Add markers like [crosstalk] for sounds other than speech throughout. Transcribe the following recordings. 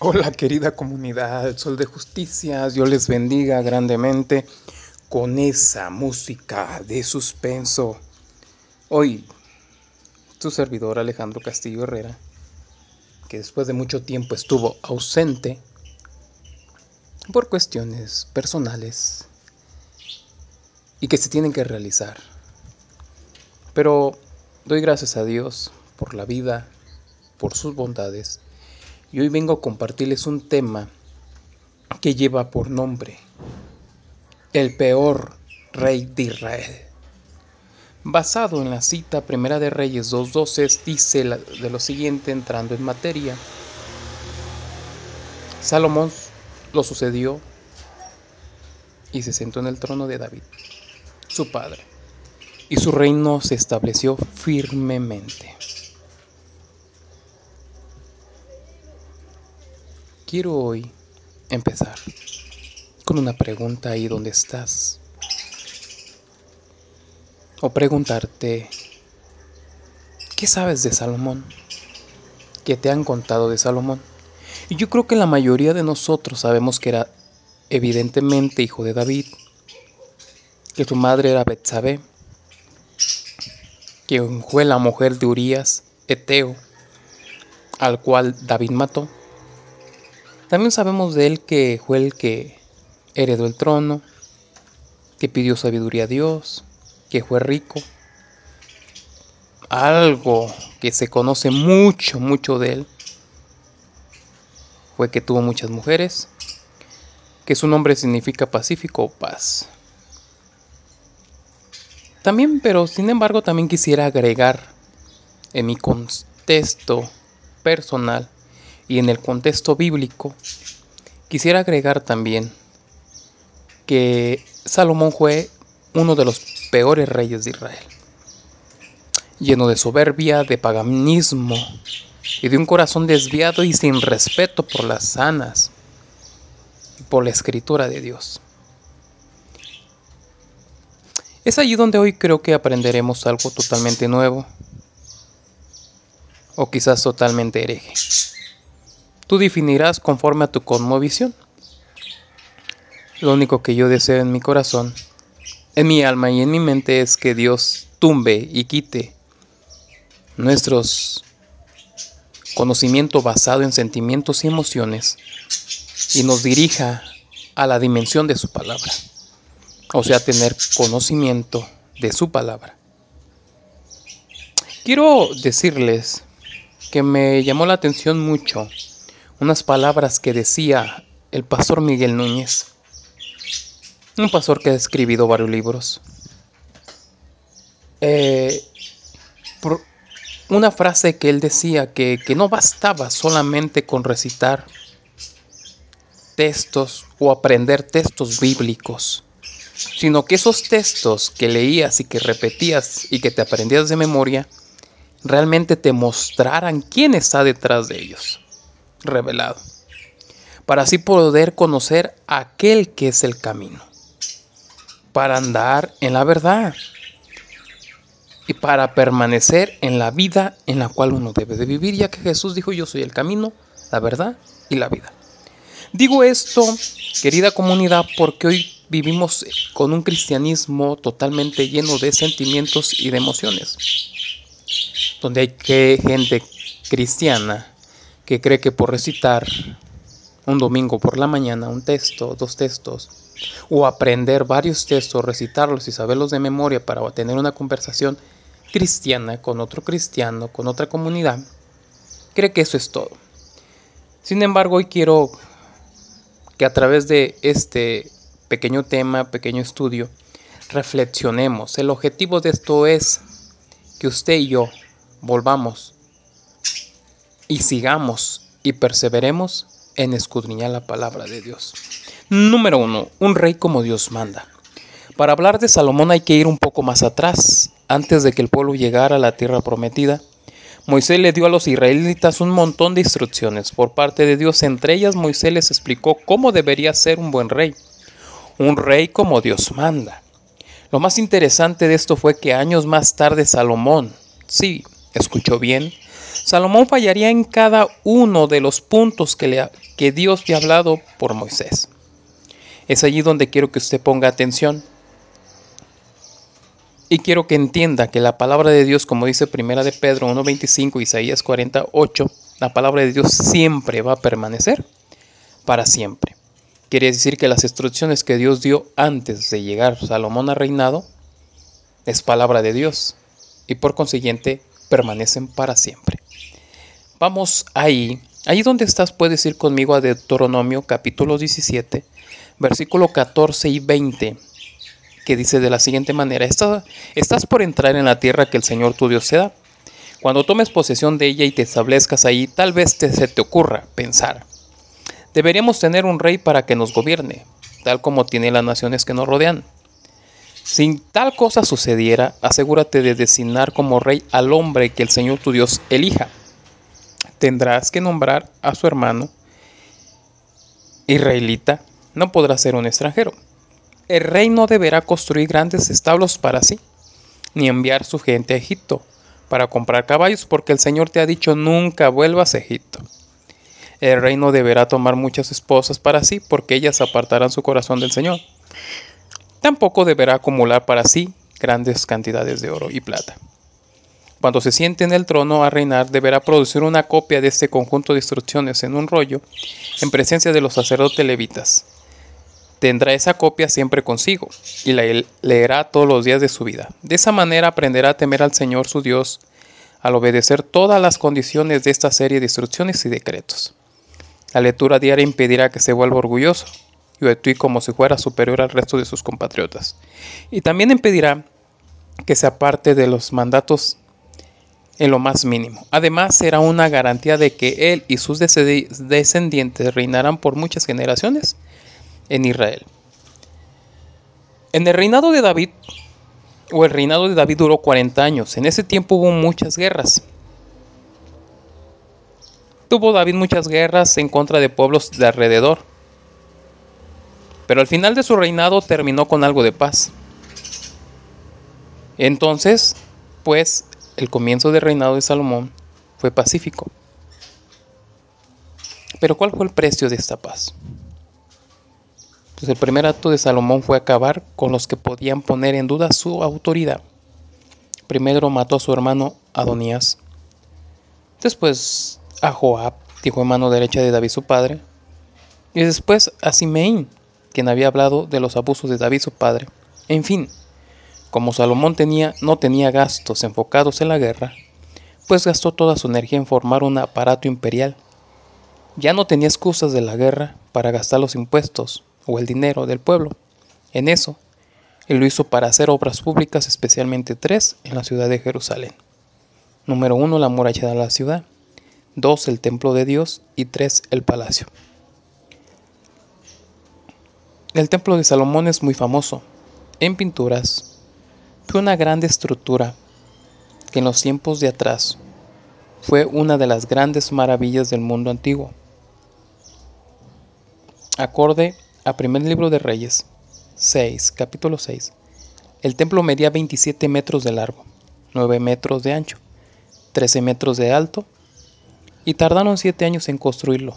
Hola querida comunidad, Sol de Justicia, Dios les bendiga grandemente con esa música de suspenso. Hoy, tu servidor Alejandro Castillo Herrera, que después de mucho tiempo estuvo ausente por cuestiones personales y que se tienen que realizar. Pero doy gracias a Dios por la vida, por sus bondades y hoy vengo a compartirles un tema que lleva por nombre El peor rey de Israel. Basado en la cita Primera de Reyes 2.12 dice de lo siguiente entrando en materia. Salomón lo sucedió y se sentó en el trono de David, su padre, y su reino se estableció firmemente. Quiero hoy empezar con una pregunta ahí donde estás. O preguntarte, ¿qué sabes de Salomón? ¿Qué te han contado de Salomón? Y yo creo que la mayoría de nosotros sabemos que era evidentemente hijo de David, que su madre era Betsabé, que fue la mujer de Urías, Eteo, al cual David mató también sabemos de él que fue el que heredó el trono, que pidió sabiduría a Dios, que fue rico. Algo que se conoce mucho, mucho de él fue que tuvo muchas mujeres, que su nombre significa pacífico o paz. También, pero sin embargo, también quisiera agregar en mi contexto personal y en el contexto bíblico, quisiera agregar también que Salomón fue uno de los peores reyes de Israel, lleno de soberbia, de paganismo y de un corazón desviado y sin respeto por las sanas y por la escritura de Dios. Es allí donde hoy creo que aprenderemos algo totalmente nuevo o quizás totalmente hereje tú definirás conforme a tu cosmovisión. Lo único que yo deseo en mi corazón, en mi alma y en mi mente es que Dios tumbe y quite nuestros conocimientos basado en sentimientos y emociones y nos dirija a la dimensión de su palabra. O sea, tener conocimiento de su palabra. Quiero decirles que me llamó la atención mucho unas palabras que decía el pastor Miguel Núñez, un pastor que ha escrito varios libros. Eh, una frase que él decía que, que no bastaba solamente con recitar textos o aprender textos bíblicos, sino que esos textos que leías y que repetías y que te aprendías de memoria, realmente te mostraran quién está detrás de ellos revelado, para así poder conocer aquel que es el camino, para andar en la verdad y para permanecer en la vida en la cual uno debe de vivir, ya que Jesús dijo, yo soy el camino, la verdad y la vida. Digo esto, querida comunidad, porque hoy vivimos con un cristianismo totalmente lleno de sentimientos y de emociones, donde hay gente cristiana que cree que por recitar un domingo por la mañana un texto, dos textos, o aprender varios textos, recitarlos y saberlos de memoria para tener una conversación cristiana con otro cristiano, con otra comunidad, cree que eso es todo. Sin embargo, hoy quiero que a través de este pequeño tema, pequeño estudio, reflexionemos. El objetivo de esto es que usted y yo volvamos y sigamos y perseveremos en escudriñar la palabra de Dios. Número uno, un rey como Dios manda. Para hablar de Salomón hay que ir un poco más atrás, antes de que el pueblo llegara a la tierra prometida. Moisés le dio a los israelitas un montón de instrucciones por parte de Dios. Entre ellas Moisés les explicó cómo debería ser un buen rey. Un rey como Dios manda. Lo más interesante de esto fue que años más tarde Salomón, sí, escuchó bien, Salomón fallaría en cada uno de los puntos que, Dios le ha hablado por Moisés. Es allí donde quiero que usted ponga atención. Y quiero que entienda que la palabra de Dios, como dice Primera de Pedro 1.25, Isaías 48, la palabra de Dios siempre va a permanecer para siempre. Quiere decir que las instrucciones que Dios dio antes de llegar Salomón a reinado es palabra de Dios y por consiguiente permanecen para siempre. Vamos ahí, ahí donde estás puedes ir conmigo a Deuteronomio capítulo 17, versículo 14 y 20 que dice de la siguiente manera, estás por entrar en la tierra que el Señor tu Dios te da. Cuando tomes posesión de ella y te establezcas ahí, tal vez te, se te ocurra pensar, deberíamos tener un rey para que nos gobierne, tal como tiene las naciones que nos rodean. Si tal cosa sucediera, asegúrate de designar como rey al hombre que el Señor tu Dios elija. Tendrás que nombrar a su hermano israelita, no podrá ser un extranjero. El rey no deberá construir grandes establos para sí, ni enviar su gente a Egipto para comprar caballos, porque el Señor te ha dicho nunca vuelvas a Egipto. El rey no deberá tomar muchas esposas para sí, porque ellas apartarán su corazón del Señor. Tampoco deberá acumular para sí grandes cantidades de oro y plata. Cuando se siente en el trono a reinar, deberá producir una copia de este conjunto de instrucciones en un rollo en presencia de los sacerdotes levitas tendrá esa copia siempre consigo y la leerá todos los días de su vida. De esa manera aprenderá a temer al Señor su Dios al obedecer todas las condiciones de esta serie de instrucciones y decretos. La lectura diaria impedirá que se vuelva orgulloso y actúe como si fuera superior al resto de sus compatriotas. Y también impedirá que se aparte de los mandatos en lo más mínimo. Además, será una garantía de que él y sus descendientes reinarán por muchas generaciones en Israel. En el reinado de David, o el reinado de David duró 40 años. En ese tiempo hubo muchas guerras. Tuvo David muchas guerras en contra de pueblos de alrededor. Pero al final de su reinado terminó con algo de paz. Entonces, pues, el comienzo del reinado de Salomón fue pacífico. Pero ¿cuál fue el precio de esta paz? Pues el primer acto de Salomón fue acabar con los que podían poner en duda su autoridad. Primero mató a su hermano Adonías, después a Joab, hijo de mano derecha de David su padre, y después a Simeín, quien había hablado de los abusos de David su padre. En fin, como Salomón tenía, no tenía gastos enfocados en la guerra, pues gastó toda su energía en formar un aparato imperial. Ya no tenía excusas de la guerra para gastar los impuestos, o el dinero del pueblo. En eso, él lo hizo para hacer obras públicas, especialmente tres en la ciudad de Jerusalén. Número uno, la muralla de la ciudad. Dos, el templo de Dios. Y tres, el palacio. El templo de Salomón es muy famoso. En pinturas, fue una grande estructura que en los tiempos de atrás fue una de las grandes maravillas del mundo antiguo. Acorde a primer libro de Reyes 6, capítulo 6. El templo medía 27 metros de largo, 9 metros de ancho, 13 metros de alto y tardaron 7 años en construirlo.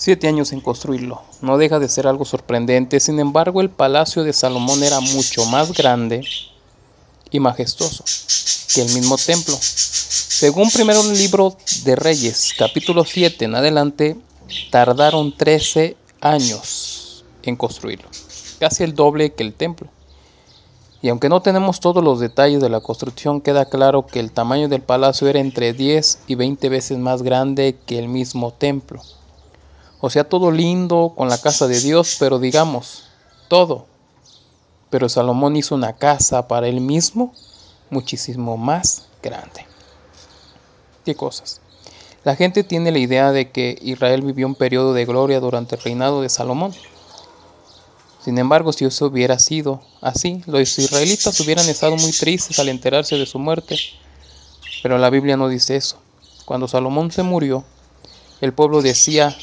7 años en construirlo. No deja de ser algo sorprendente, sin embargo el palacio de Salomón era mucho más grande y majestuoso que el mismo templo. Según primero el libro de Reyes, capítulo 7 en adelante, tardaron 13 años en construirlo, casi el doble que el templo. Y aunque no tenemos todos los detalles de la construcción, queda claro que el tamaño del palacio era entre 10 y 20 veces más grande que el mismo templo. O sea, todo lindo con la casa de Dios, pero digamos, todo. Pero Salomón hizo una casa para él mismo muchísimo más grande. ¿Qué cosas? La gente tiene la idea de que Israel vivió un periodo de gloria durante el reinado de Salomón. Sin embargo, si eso hubiera sido así, los israelitas hubieran estado muy tristes al enterarse de su muerte. Pero la Biblia no dice eso. Cuando Salomón se murió, el pueblo decía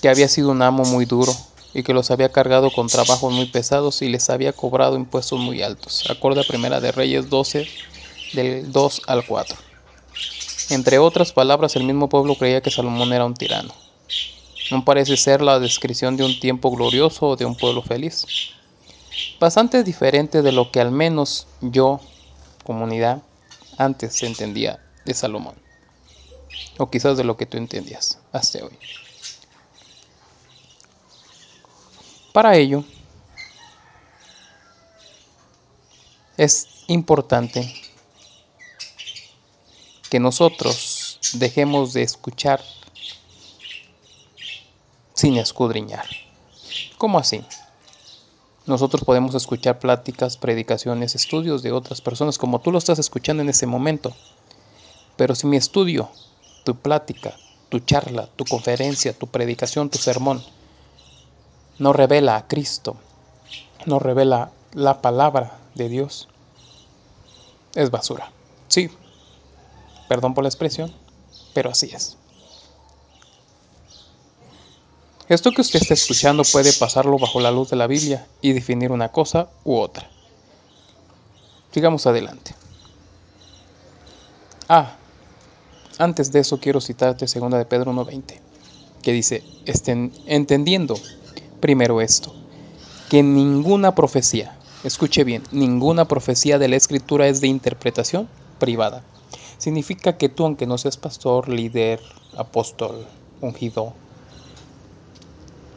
que había sido un amo muy duro y que los había cargado con trabajos muy pesados y les había cobrado impuestos muy altos. Acorde a Primera de Reyes 12, del 2 al 4. Entre otras palabras, el mismo pueblo creía que Salomón era un tirano. No parece ser la descripción de un tiempo glorioso o de un pueblo feliz. Bastante diferente de lo que al menos yo, comunidad, antes entendía de Salomón. O quizás de lo que tú entendías hasta hoy. Para ello, es importante que nosotros dejemos de escuchar sin escudriñar. ¿Cómo así? Nosotros podemos escuchar pláticas, predicaciones, estudios de otras personas como tú lo estás escuchando en ese momento. Pero si mi estudio, tu plática, tu charla, tu conferencia, tu predicación, tu sermón, no revela a Cristo, no revela la palabra de Dios, es basura. Sí, perdón por la expresión, pero así es. Esto que usted está escuchando puede pasarlo bajo la luz de la Biblia y definir una cosa u otra. Sigamos adelante. Ah, antes de eso quiero citarte 2 de Pedro 1.20, que dice, estén entendiendo primero esto, que ninguna profecía, escuche bien, ninguna profecía de la escritura es de interpretación privada. Significa que tú, aunque no seas pastor, líder, apóstol, ungido,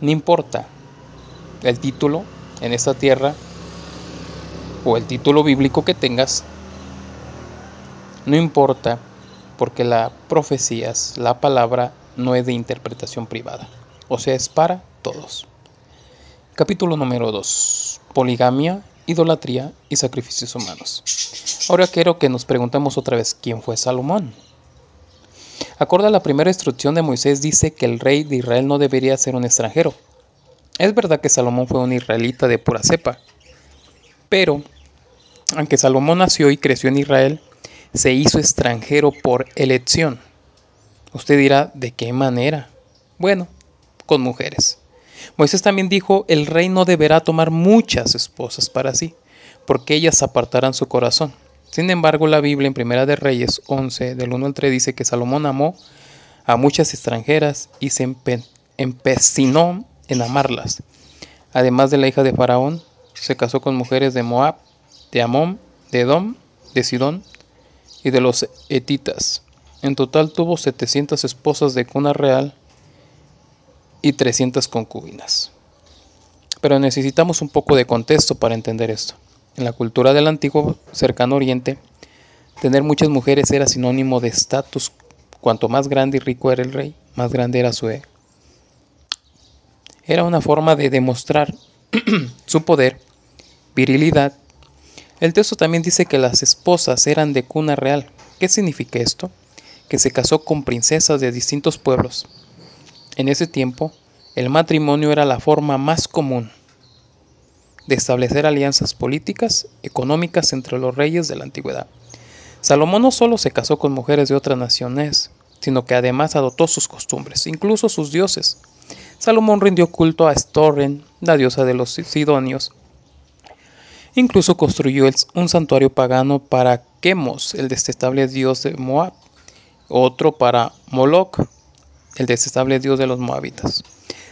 no importa el título en esta tierra o el título bíblico que tengas. No importa porque la profecía, la palabra, no es de interpretación privada. O sea, es para todos. Capítulo número 2. Poligamia, idolatría y sacrificios humanos. Ahora quiero que nos preguntemos otra vez, ¿quién fue Salomón? Acorde a la primera instrucción de Moisés dice que el rey de Israel no debería ser un extranjero. Es verdad que Salomón fue un israelita de pura cepa, pero aunque Salomón nació y creció en Israel, se hizo extranjero por elección. Usted dirá, ¿de qué manera? Bueno, con mujeres. Moisés también dijo, el rey no deberá tomar muchas esposas para sí, porque ellas apartarán su corazón. Sin embargo, la Biblia en Primera de Reyes 11, del 1 al 3, dice que Salomón amó a muchas extranjeras y se empecinó en amarlas. Además de la hija de Faraón, se casó con mujeres de Moab, de Amón, de Edom, de Sidón y de los etitas. En total tuvo 700 esposas de cuna real y 300 concubinas. Pero necesitamos un poco de contexto para entender esto. En la cultura del antiguo cercano oriente, tener muchas mujeres era sinónimo de estatus. Cuanto más grande y rico era el rey, más grande era su, e. era una forma de demostrar [clears throat] su poder, virilidad. El texto también dice que las esposas eran de cuna real. ¿Qué significa esto? Que se casó con princesas de distintos pueblos. En ese tiempo, el matrimonio era la forma más común de establecer alianzas políticas, económicas entre los reyes de la antigüedad. Salomón no solo se casó con mujeres de otras naciones, sino que además adoptó sus costumbres, incluso sus dioses. Salomón rindió culto a Storren, la diosa de los sidonios. Incluso construyó un santuario pagano para Quemos, el detestable dios de Moab, otro para Moloch, el detestable dios de los moabitas.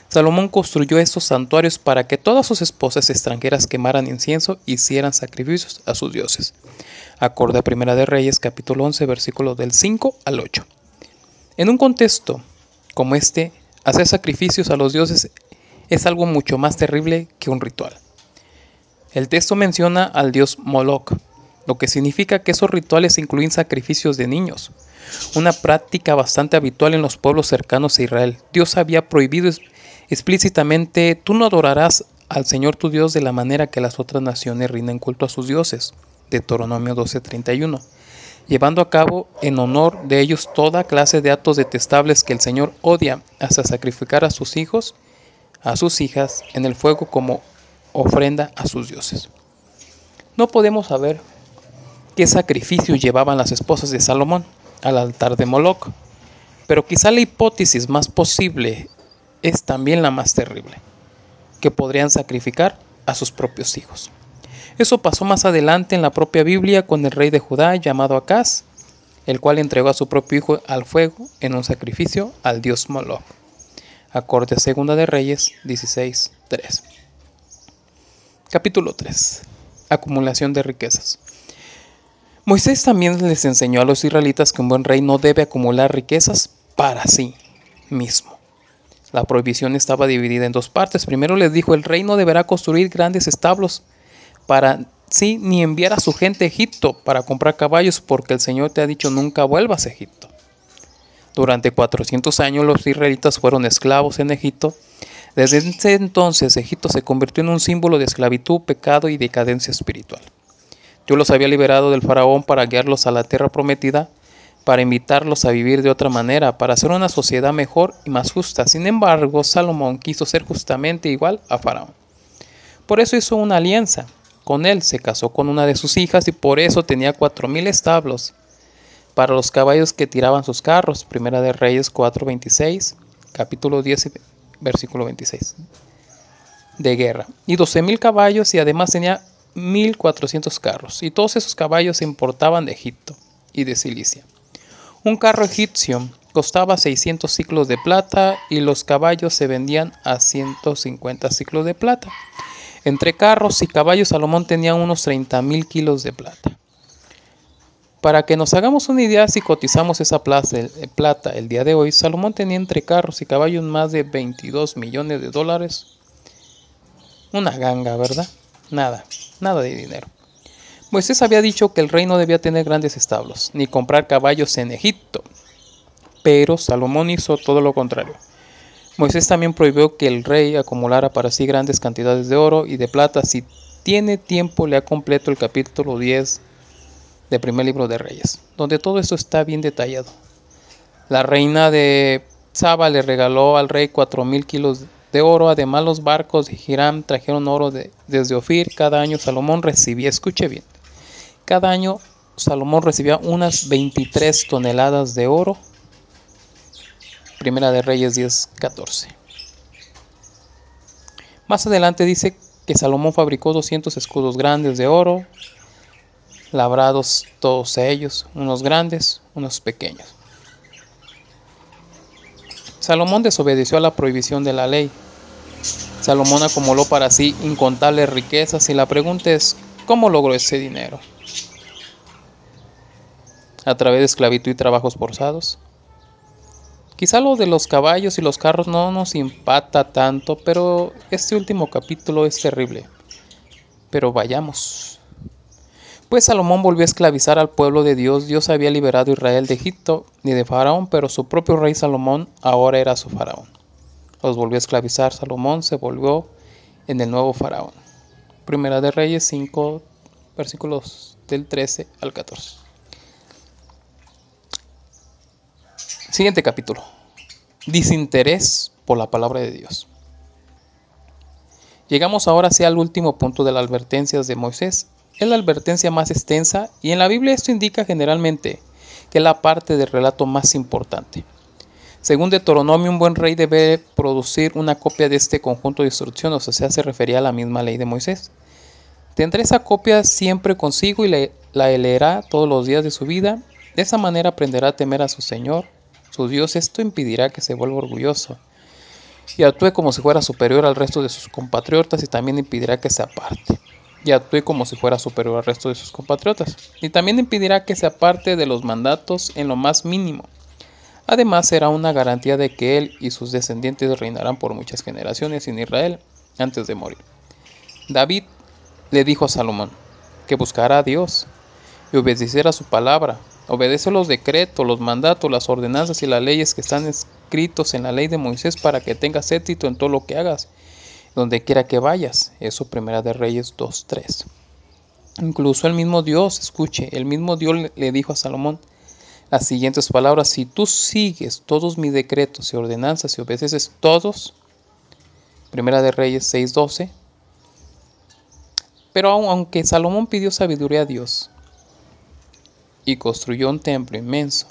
Salomón construyó estos santuarios para que todas sus esposas extranjeras quemaran incienso y hicieran sacrificios a sus dioses. Acorde a Primera de Reyes, capítulo 11, versículos del 5 al 8. En un contexto como este, hacer sacrificios a los dioses es algo mucho más terrible que un ritual. El texto menciona al dios Moloch, lo que significa que esos rituales incluyen sacrificios de niños, una práctica bastante habitual en los pueblos cercanos a Israel. Dios había prohibido explícitamente, tú no adorarás al Señor tu Dios de la manera que las otras naciones rinden culto a sus dioses. Deuteronomio 12:31. Llevando a cabo en honor de ellos toda clase de actos detestables que el Señor odia, hasta sacrificar a sus hijos a sus hijas en el fuego como ofrenda a sus dioses. No podemos saber qué sacrificio llevaban las esposas de Salomón al altar de Moloch, pero quizá la hipótesis más posible es también la más terrible, que podrían sacrificar a sus propios hijos. Eso pasó más adelante en la propia Biblia con el rey de Judá llamado Acaz, el cual entregó a su propio hijo al fuego en un sacrificio al dios Moloch. Acorde Segunda de Reyes 16:3. Capítulo 3. Acumulación de riquezas. Moisés también les enseñó a los israelitas que un buen rey no debe acumular riquezas para sí mismo. La prohibición estaba dividida en dos partes. Primero les dijo, el rey no deberá construir grandes establos para sí ni enviar a su gente a Egipto para comprar caballos, porque el Señor te ha dicho nunca vuelvas a Egipto. Durante 400 años los israelitas fueron esclavos en Egipto. Desde ese entonces Egipto se convirtió en un símbolo de esclavitud, pecado y decadencia espiritual. Dios los había liberado del faraón para guiarlos a la tierra prometida, para invitarlos a vivir de otra manera, para hacer una sociedad mejor y más justa. Sin embargo, Salomón quiso ser justamente igual a faraón. Por eso hizo una alianza. Con él se casó con una de sus hijas y por eso tenía cuatro mil establos para los caballos que tiraban sus carros. Primera de Reyes 4.26, capítulo 10, versículo 26. De guerra. Y doce mil caballos y además tenía 1.400 carros, y todos esos caballos se importaban de Egipto y de Cilicia. Un carro egipcio costaba 600 ciclos de plata y los caballos se vendían a 150 ciclos de plata. Entre carros y caballos Salomón tenía unos 30.000 kilos de plata. Para que nos hagamos una idea, si cotizamos esa plata el día de hoy, Salomón tenía entre carros y caballos más de 22 millones de dólares. Una ganga, ¿verdad? Nada, nada de dinero. Moisés había dicho que el rey no debía tener grandes establos, ni comprar caballos en Egipto. Pero Salomón hizo todo lo contrario. Moisés también prohibió que el rey acumulara para sí grandes cantidades de oro y de plata. Si tiene tiempo, le ha completo el capítulo 10 del primer libro de Reyes, donde todo esto está bien detallado. La reina de Saba le regaló al rey cuatro mil kilos de oro. Además, los barcos de Hiram trajeron oro desde Ofir. Cada año Salomón recibía, escuche bien, cada año Salomón recibía unas 23 toneladas de oro. Primera de Reyes 10, 14. Más adelante dice que Salomón fabricó 200 escudos grandes de oro, labrados todos ellos, unos grandes, unos pequeños. Salomón desobedeció a la prohibición de la ley. Salomón acumuló para sí incontables riquezas y la pregunta es, ¿cómo logró ese dinero? ¿A través de esclavitud y trabajos forzados? Quizá lo de los caballos y los carros no nos impacta tanto, pero este último capítulo es terrible. Pero vayamos. Pues Salomón volvió a esclavizar al pueblo de Dios. Dios había liberado a Israel de Egipto y de Faraón, pero su propio rey Salomón ahora era su Faraón. Los volvió a esclavizar. Salomón se volvió en el nuevo Faraón. Primera de Reyes 5, versículos del 13 al 14. Siguiente capítulo. Desinterés por la palabra de Dios. Llegamos ahora hacia el último punto de las advertencias de Moisés es la advertencia más extensa y en la Biblia esto indica generalmente que es la parte del relato más importante. Según Deuteronomio, un buen rey debe producir una copia de este conjunto de instrucciones, o sea, se refería a la misma ley de Moisés. Tendrá esa copia siempre consigo y la leerá todos los días de su vida. De esa manera aprenderá a temer a su Señor, su Dios. Esto impedirá que se vuelva orgulloso y actúe como si fuera superior al resto de sus compatriotas y también impedirá que se aparte y actúe como si fuera superior al resto de sus compatriotas, y también impedirá que se aparte de los mandatos en lo más mínimo. Además, será una garantía de que él y sus descendientes reinarán por muchas generaciones en Israel antes de morir. David le dijo a Salomón que buscará a Dios y obedeciera su palabra. Obedece los decretos, los mandatos, las ordenanzas y las leyes que están escritos en la ley de Moisés para que tengas éxito en todo lo que hagas donde quiera que vayas. Eso Primera de Reyes 2.3. Incluso el mismo Dios, escuche, el mismo Dios le dijo a Salomón las siguientes palabras, si tú sigues todos mis decretos y ordenanzas y obedeces todos, Primera de Reyes 6:12. Pero aunque Salomón pidió sabiduría a Dios y construyó un templo inmenso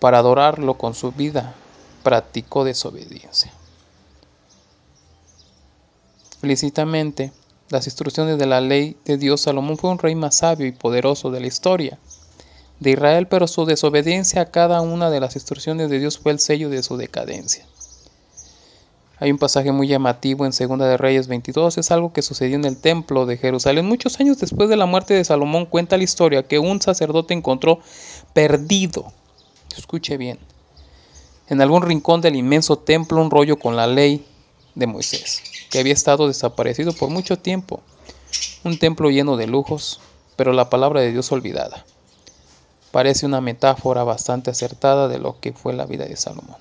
para adorarlo con su vida, practicó desobediencia. Explícitamente, las instrucciones de la ley de Dios, Salomón fue un rey más sabio y poderoso de la historia de Israel, pero su desobediencia a cada una de las instrucciones de Dios fue el sello de su decadencia. Hay un pasaje muy llamativo en Segunda de Reyes 22, es algo que sucedió en el templo de Jerusalén. Muchos años después de la muerte de Salomón cuenta la historia que un sacerdote encontró perdido, escuche bien, en algún rincón del inmenso templo un rollo con la ley de Moisés, que había estado desaparecido por mucho tiempo. Un templo lleno de lujos, pero la palabra de Dios olvidada. Parece una metáfora bastante acertada de lo que fue la vida de Salomón.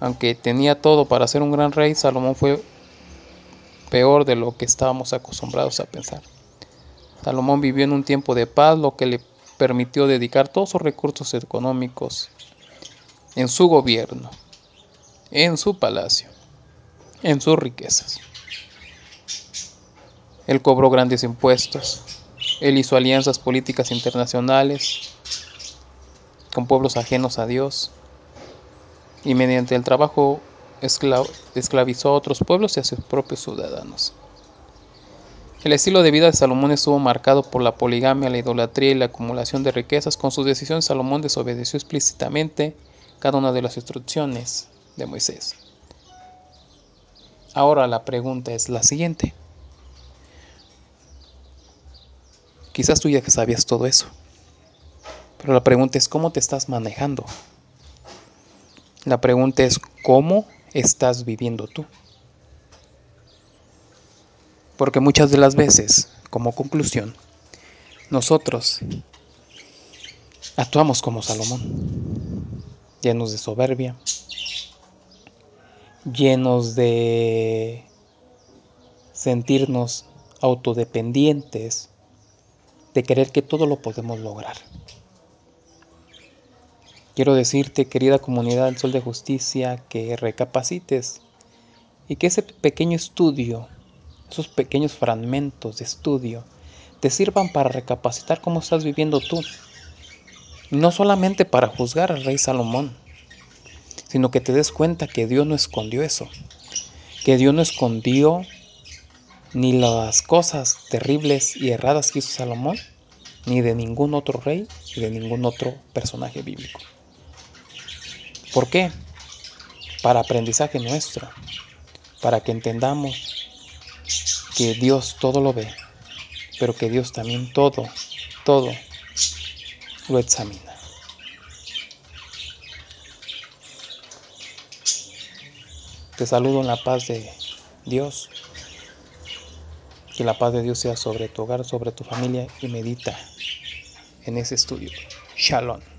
Aunque tenía todo para ser un gran rey, Salomón fue peor de lo que estábamos acostumbrados a pensar. Salomón vivió en un tiempo de paz, lo que le permitió dedicar todos sus recursos económicos en su gobierno, en su palacio, en sus riquezas. Él cobró grandes impuestos, él hizo alianzas políticas internacionales con pueblos ajenos a Dios, y mediante el trabajo esclavizó a otros pueblos y a sus propios ciudadanos. El estilo de vida de Salomón estuvo marcado por la poligamia, la idolatría y la acumulación de riquezas. Con su decisión, Salomón desobedeció explícitamente cada una de las instrucciones de Moisés. Ahora la pregunta es la siguiente. Quizás tú ya sabías todo eso, pero la pregunta es cómo te estás manejando. La pregunta es, ¿cómo estás viviendo tú? Porque muchas de las veces, como conclusión, nosotros actuamos como Salomón, llenos de soberbia, llenos de sentirnos autodependientes, de querer que todo lo podemos lograr. Quiero decirte, querida comunidad del Sol de Justicia, que recapacites y que ese pequeño estudio, esos pequeños fragmentos de estudio, te sirvan para recapacitar cómo estás viviendo tú. No solamente para juzgar al rey Salomón, sino que te des cuenta que Dios no escondió eso, que Dios no escondió ni las cosas terribles y erradas que hizo Salomón, ni de ningún otro rey y de ningún otro personaje bíblico. ¿Por qué? Para aprendizaje nuestro, para que entendamos que Dios todo lo ve, pero que Dios también todo, todo lo examina. Te saludo en la paz de Dios. Que la paz de Dios sea sobre tu hogar, sobre tu familia y medita en ese estudio. Shalom.